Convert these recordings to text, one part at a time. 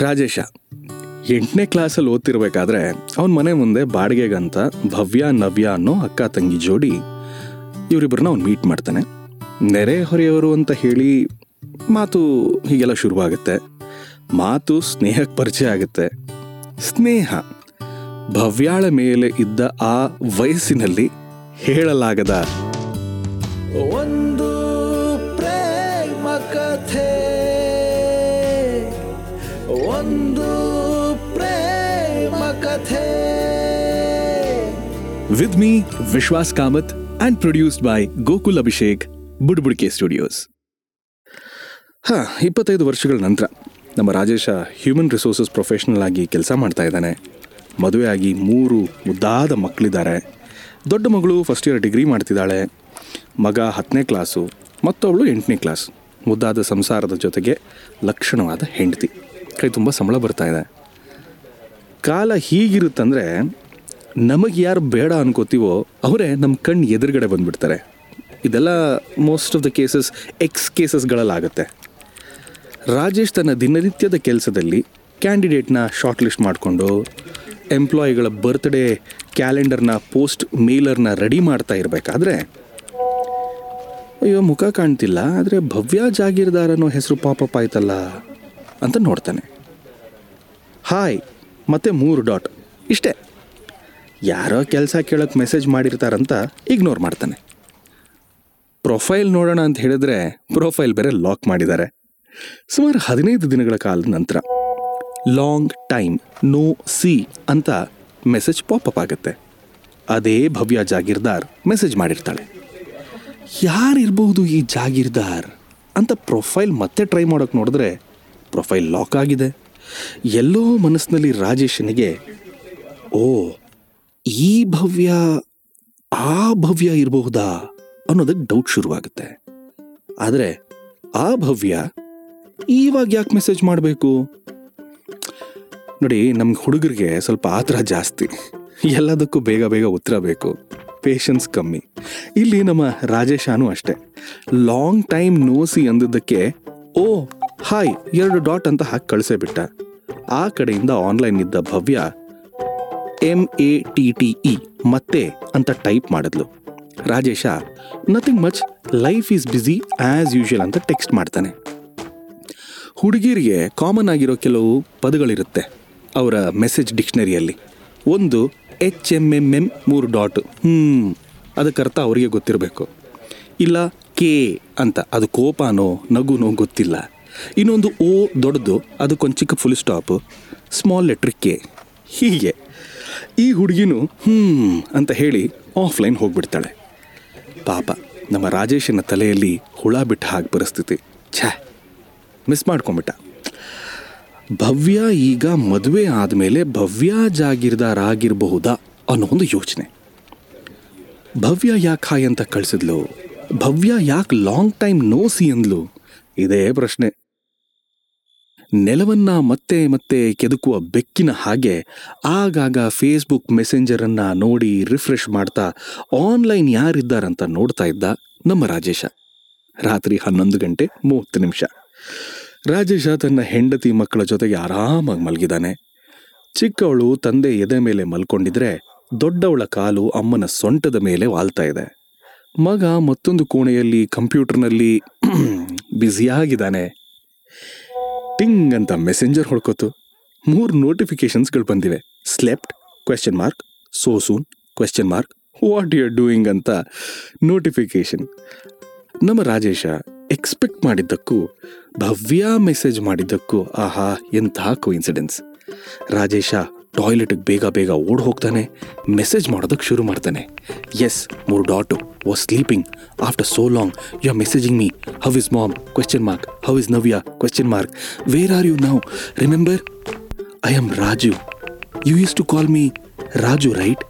ರಾಜೇಶ, ಎಂಟನೇ ಕ್ಲಾಸಲ್ಲಿ ಓದ್ತಿರ್ಬೇಕಾದ್ರೆ ಅವನ ಮನೆ ಮುಂದೆ ಬಾಡಿಗೆಗಂತ ಭವ್ಯ, ನವ್ಯ ಅನ್ನೋ ಅಕ್ಕ, ತಂಗಿ ಜೋಡಿ ಇವರಿಬ್ಬರನ್ನ ಅವ್ನು ಮೀಟ್ ಮಾಡ್ತಾನೆ. ನೆರೆ ಹೊರೆಯವರು ಅಂತ ಹೇಳಿ ಮಾತು ಹೀಗೆಲ್ಲ ಶುರುವಾಗುತ್ತೆ. ಮಾತು ಸ್ನೇಹಕ್ಕೆ ಪರಿಚಯ ಆಗುತ್ತೆ. ಸ್ನೇಹ, ಭವ್ಯಾಳ ಮೇಲೆ ಇದ್ದ ಆ ವಯಸ್ಸಿನಲ್ಲಿ ಹೇಳಲಾಗದ ಒಂದು ಪ್ರೇಮ ಕಥೆ. With me Vishwas Kamath and produced by Gokul Abhishek Budbudke studios ಹಾ, ಇಪ್ಪತ್ತೈದು ವರ್ಷಗಳ ನಂತರ ನಮ್ಮ ರಾಜೇಶ ಹ್ಯೂಮನ್ ರಿಸೋರ್ಸಸ್ ಪ್ರೊಫೆಷನಲ್ ಆಗಿ ಕೆಲಸ ಮಾಡ್ತಾ ಇದ್ದಾನೆ. ಮದುವೆ ಆಗಿ ಮೂರು ಮುದ್ದಾದ ಮಕ್ಕಳಿದ್ದಾರೆ. ದೊಡ್ಡ ಮಗಳು ಫಸ್ಟ್ ಇಯರ್ ಡಿಗ್ರಿ ಮಾಡ್ತಿದ್ದಾಳೆ. ಮಗ ಹತ್ತನೇ ಕ್ಲಾಸು ಮತ್ತವಳು ಎಂಟನೇ ಕ್ಲಾಸ್ ಮುದ್ದಾದ ಸಂಸಾರದ ಜೊತೆಗೆ ಲಕ್ಷಣವಾದ ಹೆಂಡತಿ. ಕೈ ತುಂಬ ಸಂಬಳ ಬರ್ತಾ ಇದೆ. ಕಾಲ ಹೀಗಿರುತ್ತಂದ್ರೆ ನಮಗೆ ಯಾರು ಬೇಡ ಅನ್ಕೋತೀವೋ ಅವರೇ ನಮ್ಮ ಕಣ್ಣು ಎದುರುಗಡೆ ಬಂದ್ಬಿಡ್ತಾರೆ. ಇದೆಲ್ಲ most of the cases ex ಕೇಸಸ್ಗಳಲ್ಲಾಗುತ್ತೆ Rajesh ತನ್ನ ದಿನನಿತ್ಯದ ಕೆಲಸದಲ್ಲಿ ಕ್ಯಾಂಡಿಡೇಟ್ನ ಶಾರ್ಟ್ ಲಿಸ್ಟ್ ಮಾಡಿಕೊಂಡು ಎಂಪ್ಲಾಯಿಗಳ ಬರ್ತ್ಡೇ ಕ್ಯಾಲೆಂಡರ್ನ ಪೋಸ್ಟ್ ಮೇಲರ್ನ ರೆಡಿ ಮಾಡ್ತಾ ಇರಬೇಕಾದ್ರೆ, ಅಯ್ಯೋ ಮುಖ ಕಾಣ್ತಿಲ್ಲ, ಆದರೆ ಭವ್ಯ ಜಾಗೀರ್ದಾರನೋ ಹೆಸರು ಪಾಪಪ್ ಆಯ್ತಲ್ಲ ಅಂತ ನೋಡ್ತಾನೆ. ಹಾಯ್ ಮತ್ತೆ ಮೂರು ಡಾಟ್ ಇಷ್ಟೇ. ಯಾರೋ ಕೆಲಸ ಕೇಳೋಕ್ಕೆ ಮೆಸೇಜ್ ಮಾಡಿರ್ತಾರಂತ ಇಗ್ನೋರ್ ಮಾಡ್ತಾನೆ. ಪ್ರೊಫೈಲ್ ನೋಡೋಣ ಅಂತ ಹೇಳಿದ್ರೆ ಪ್ರೊಫೈಲ್ ಬೇರೆ ಲಾಕ್ ಮಾಡಿದ್ದಾರೆ. ಸುಮಾರು ಹದಿನೈದು ದಿನಗಳ ಕಾಲದ ನಂತರ, ಲಾಂಗ್ ಟೈಮ್ ನೋ ಸಿ ಅಂತ ಮೆಸೇಜ್ ಪಾಪಪ್ ಆಗುತ್ತೆ. ಅದೇ ಭವ್ಯ ಜಾಗೀರ್ದಾರ್ ಮೆಸೇಜ್ ಮಾಡಿರ್ತಾಳೆ. ಯಾರಿರ್ಬಹುದು ಈ ಜಾಗೀರ್ದಾರ್ ಅಂತ ಪ್ರೊಫೈಲ್ ಮತ್ತೆ ಟ್ರೈ ಮಾಡೋಕೆ ನೋಡಿದ್ರೆ ಪ್ರೊಫೈಲ್ ಲಾಕ್ ಆಗಿದೆ. ಎಲ್ಲೋ ಮನಸ್ಸಿನಲ್ಲಿ ರಾಜೇಶನಿಗೆ, ಓ ಈ ಭವ್ಯ, ಆ ಭವ್ಯ ಇರಬಹುದಾ ಅನ್ನೋದಕ್ಕೆ ಡೌಟ್ ಶುರುವಾಗುತ್ತೆ. ಆದರೆ ಆ ಭವ್ಯ ಇವಾಗ ಯಾಕೆ ಮೆಸೇಜ್ ಮಾಡಬೇಕು? ನೋಡಿ ನಮ್ಮ ಹುಡುಗರಿಗೆ ಸ್ವಲ್ಪ ಆತರ ಜಾಸ್ತಿ. ಎಲ್ಲದಕ್ಕೂ ಬೇಗ ಬೇಗ ಉತ್ತರ ಬೇಕು. ಪೇಷನ್ಸ್ ಕಮ್ಮಿ. ಇಲ್ಲಿ ನಮ್ಮ ರಾಜೇಶಾನು ಅಷ್ಟೆ. ಲಾಂಗ್ ಟೈಮ್ ನೋಸಿ ಅಂದಿದ್ದಕ್ಕೆ, ಓ ಹಾಯ್ ಎರಡು ಡಾಟ್ ಅಂತ ಹಾಕಿ ಕಳಿಸೇ ಬಿಟ್ಟ ಆ ಕಡೆಯಿಂದ ಆನ್ಲೈನ್ ಇದ್ದ Bhavya M A T T E ಮತ್ತೆ ಅಂತ ಟೈಪ್ ಮಾಡಿದ್ಲು. Rajesh nothing much life is busy as usual ಅಂತ ಟೆಕ್ಸ್ಟ್ ಮಾಡ್ತಾನೆ. ಹುಡುಗಿರಿಗೆ ಕಾಮನ್ ಆಗಿರೋ ಕೆಲವು ಪದಗಳಿರುತ್ತೆ ಅವರ ಮೆಸೇಜ್ ಡಿಕ್ಷನರಿಯಲ್ಲಿ ಒಂದು ಎಚ್ ಎಂ ಎಂ ಎಂ ಮೂರು ಡಾಟ್ ಹ್ಞೂ ಅದಕ್ಕೆ ಅರ್ಥ ಅವರಿಗೆ ಗೊತ್ತಿರಬೇಕು. ಇಲ್ಲ ಕೆ ಅಂತ, ಅದು ಕೋಪನೋ ನಗುನೋ ಗೊತ್ತಿಲ್ಲ. ಇನ್ನೊಂದು ಓ ದೊಡ್ಡದು, ಅದಕ್ಕೊಂದು ಚಿಕ್ಕ full stop small letter K ಹೀಗೆ. ಈ ಹುಡುಗಿನೂ ಹ್ಞೂ ಅಂತ ಹೇಳಿ ಆಫ್ಲೈನ್ ಹೋಗ್ಬಿಡ್ತಾಳೆ. ಪಾಪ, ನಮ್ಮ ರಾಜೇಶನ ತಲೆಯಲ್ಲಿ ಹುಳ ಬಿಟ್ಟ ಹಾಗೆ ಪರಿಸ್ಥಿತಿ. ಛೇ ಮಿಸ್ ಮಾಡ್ಕೊಂಬಿಟ್ಟ ಭವ್ಯ ಈಗ ಮದುವೆ ಆದಮೇಲೆ ಭವ್ಯ ಜಾಗಿರ್ದಾರಾಗಿರಬಹುದಾ ಅನ್ನೋ ಒಂದು ಯೋಚನೆ. ಭವ್ಯ ಯಾಕೆ ಹಾಯ್ ಅಂತ ಕಳಿಸಿದ್ಲು? ಭವ್ಯ ಯಾಕೆ ಲಾಂಗ್ ಟೈಮ್ ನೋಸಿ ಅಂದ್ಲು? ಇದೇ ಪ್ರಶ್ನೆ. ನೆಲವನ್ನ ಮತ್ತೆ ಮತ್ತೆ ಕೆದಕುವ ಬೆಕ್ಕಿನ ಹಾಗೆ ಆಗಾಗ ಫೇಸ್ಬುಕ್ ಮೆಸೆಂಜರನ್ನ ನೋಡಿ ರಿಫ್ರೆಶ್ ಮಾಡ್ತಾ ಆನ್ಲೈನ್ ಯಾರಿದ್ದಾರಂತ ನೋಡ್ತಾ ಇದ್ದ ನಮ್ಮ ರಾಜೇಶ. ರಾತ್ರಿ ಹನ್ನೊಂದು ಗಂಟೆ ಮೂವತ್ತು ನಿಮಿಷ. ರಾಜೇಶ ತನ್ನ ಹೆಂಡತಿ ಮಕ್ಕಳ ಜೊತೆಗೆ ಆರಾಮಾಗಿ ಮಲಗಿದಾನೆ. ಚಿಕ್ಕವಳು ತಂದೆ ಎದೆ ಮೇಲೆ ಮಲ್ಕೊಂಡಿದ್ರೆ ದೊಡ್ಡವಳ ಕಾಲು ಅಮ್ಮನ ಸೊಂಟದ ಮೇಲೆ ವಾಲ್ತಾ ಇದೆ. ಮಗ ಮತ್ತೊಂದು ಕೋಣೆಯಲ್ಲಿ ಕಂಪ್ಯೂಟರ್ನಲ್ಲಿ ಬ್ಯುಸಿಯಾಗಿದ್ದಾನೆ ಟಿಂಗ್ ಅಂತ ಮೆಸೆಂಜರ್ ಹೊಡ್ಕೋತು. ಮೂರು ನೋಟಿಫಿಕೇಶನ್ಸ್ಗಳು ಬಂದಿವೆ. Slept question mark so soon question mark what you are doing ಅಂತ ನೋಟಿಫಿಕೇಶನ್ ನಮ್ಮ ರಾಜೇಶ ಎಕ್ಸ್ಪೆಕ್ಟ್ ಮಾಡಿದ್ದಕ್ಕೂ, ಭವ್ಯ ಮೆಸೇಜ್ ಮಾಡಿದ್ದಕ್ಕೂ, ಆಹಾ, ಎಂಥ ಇನ್ಸಿಡೆನ್ಸ್ ರಾಜೇಶ ಟಾಯ್ಲೆಟ್ಗೆ ಬೇಗ ಬೇಗ ಓಡ್ ಹೋಗ್ತಾನೆ ಮೆಸೇಜ್ ಮಾಡೋದಕ್ಕೆ ಶುರು ಮಾಡ್ತಾನೆ. ಎಸ್ ಮೂರು dot. Sleeping after so long you are messaging me how is mom question mark how is Navya question mark where are you now remember I am Raju you used to call me Raju right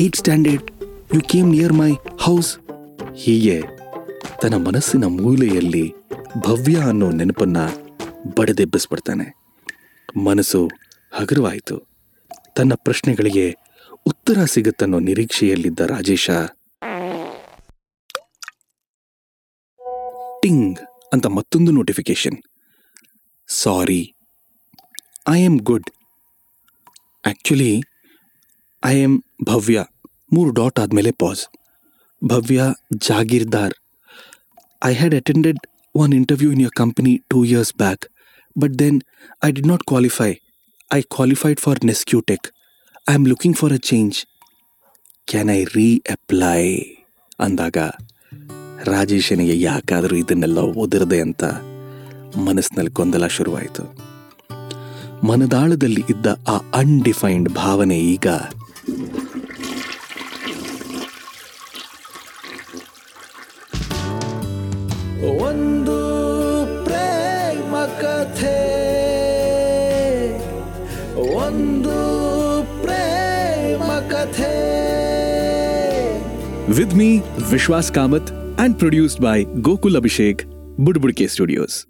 eight standard you came near my house ಹೀಗೆ ತನ್ನ ಮನಸ್ಸಿನ ಮೂಲೆಯಲ್ಲಿ ಭವ್ಯ ಅನ್ನೋ ನೆನಪನ್ನ ಬಡದೆಬ್ಬಿಸ್ಬಿಡ್ತಾನೆ ಮನಸ್ಸು ಹಗುರವಾಯಿತು. ತನ್ನ ಪ್ರಶ್ನೆಗಳಿಗೆ ಉತ್ತರ ಸಿಗುತ್ತನ್ನೋ ನಿರೀಕ್ಷೆಯಲ್ಲಿದ್ದ Rajesh ting ಅಂತ ಮತ್ತೊಂದು notification sorry I am good actually I am Bhavya ಮೂರು ಡಾಟ್ ಆದಮೇಲೆ pause Bhavya Jagirdar I had attended one interview in your company two years back but then I did not qualify I qualified for ನೆಸ್ಕ್ಯೂಟೆಕ್ I am looking for a change can I reapply ಅಂದಾಗ ರಾಜೇಶನಿಗೆ ಯಾಕಾದರೂ ಇದನ್ನೆಲ್ಲ ಓದಿರದೆ ಅಂತ ಮನಸ್ಸಿನಲ್ಲಿ ಗೊಂದಲ ಶುರುವಾಯಿತು. ಮನದಾಳದಲ್ಲಿ ಇದ್ದ ಆ undefined ಭಾವನೆ ಈಗ ಒಂದು ಪ್ರೇಮ ಕಥೆ ಒಂದು ಪ್ರೇಮ ಕಥೆ. With me Vishwas Kamath and produced by Gokul Abhishek, Budbudke Studios.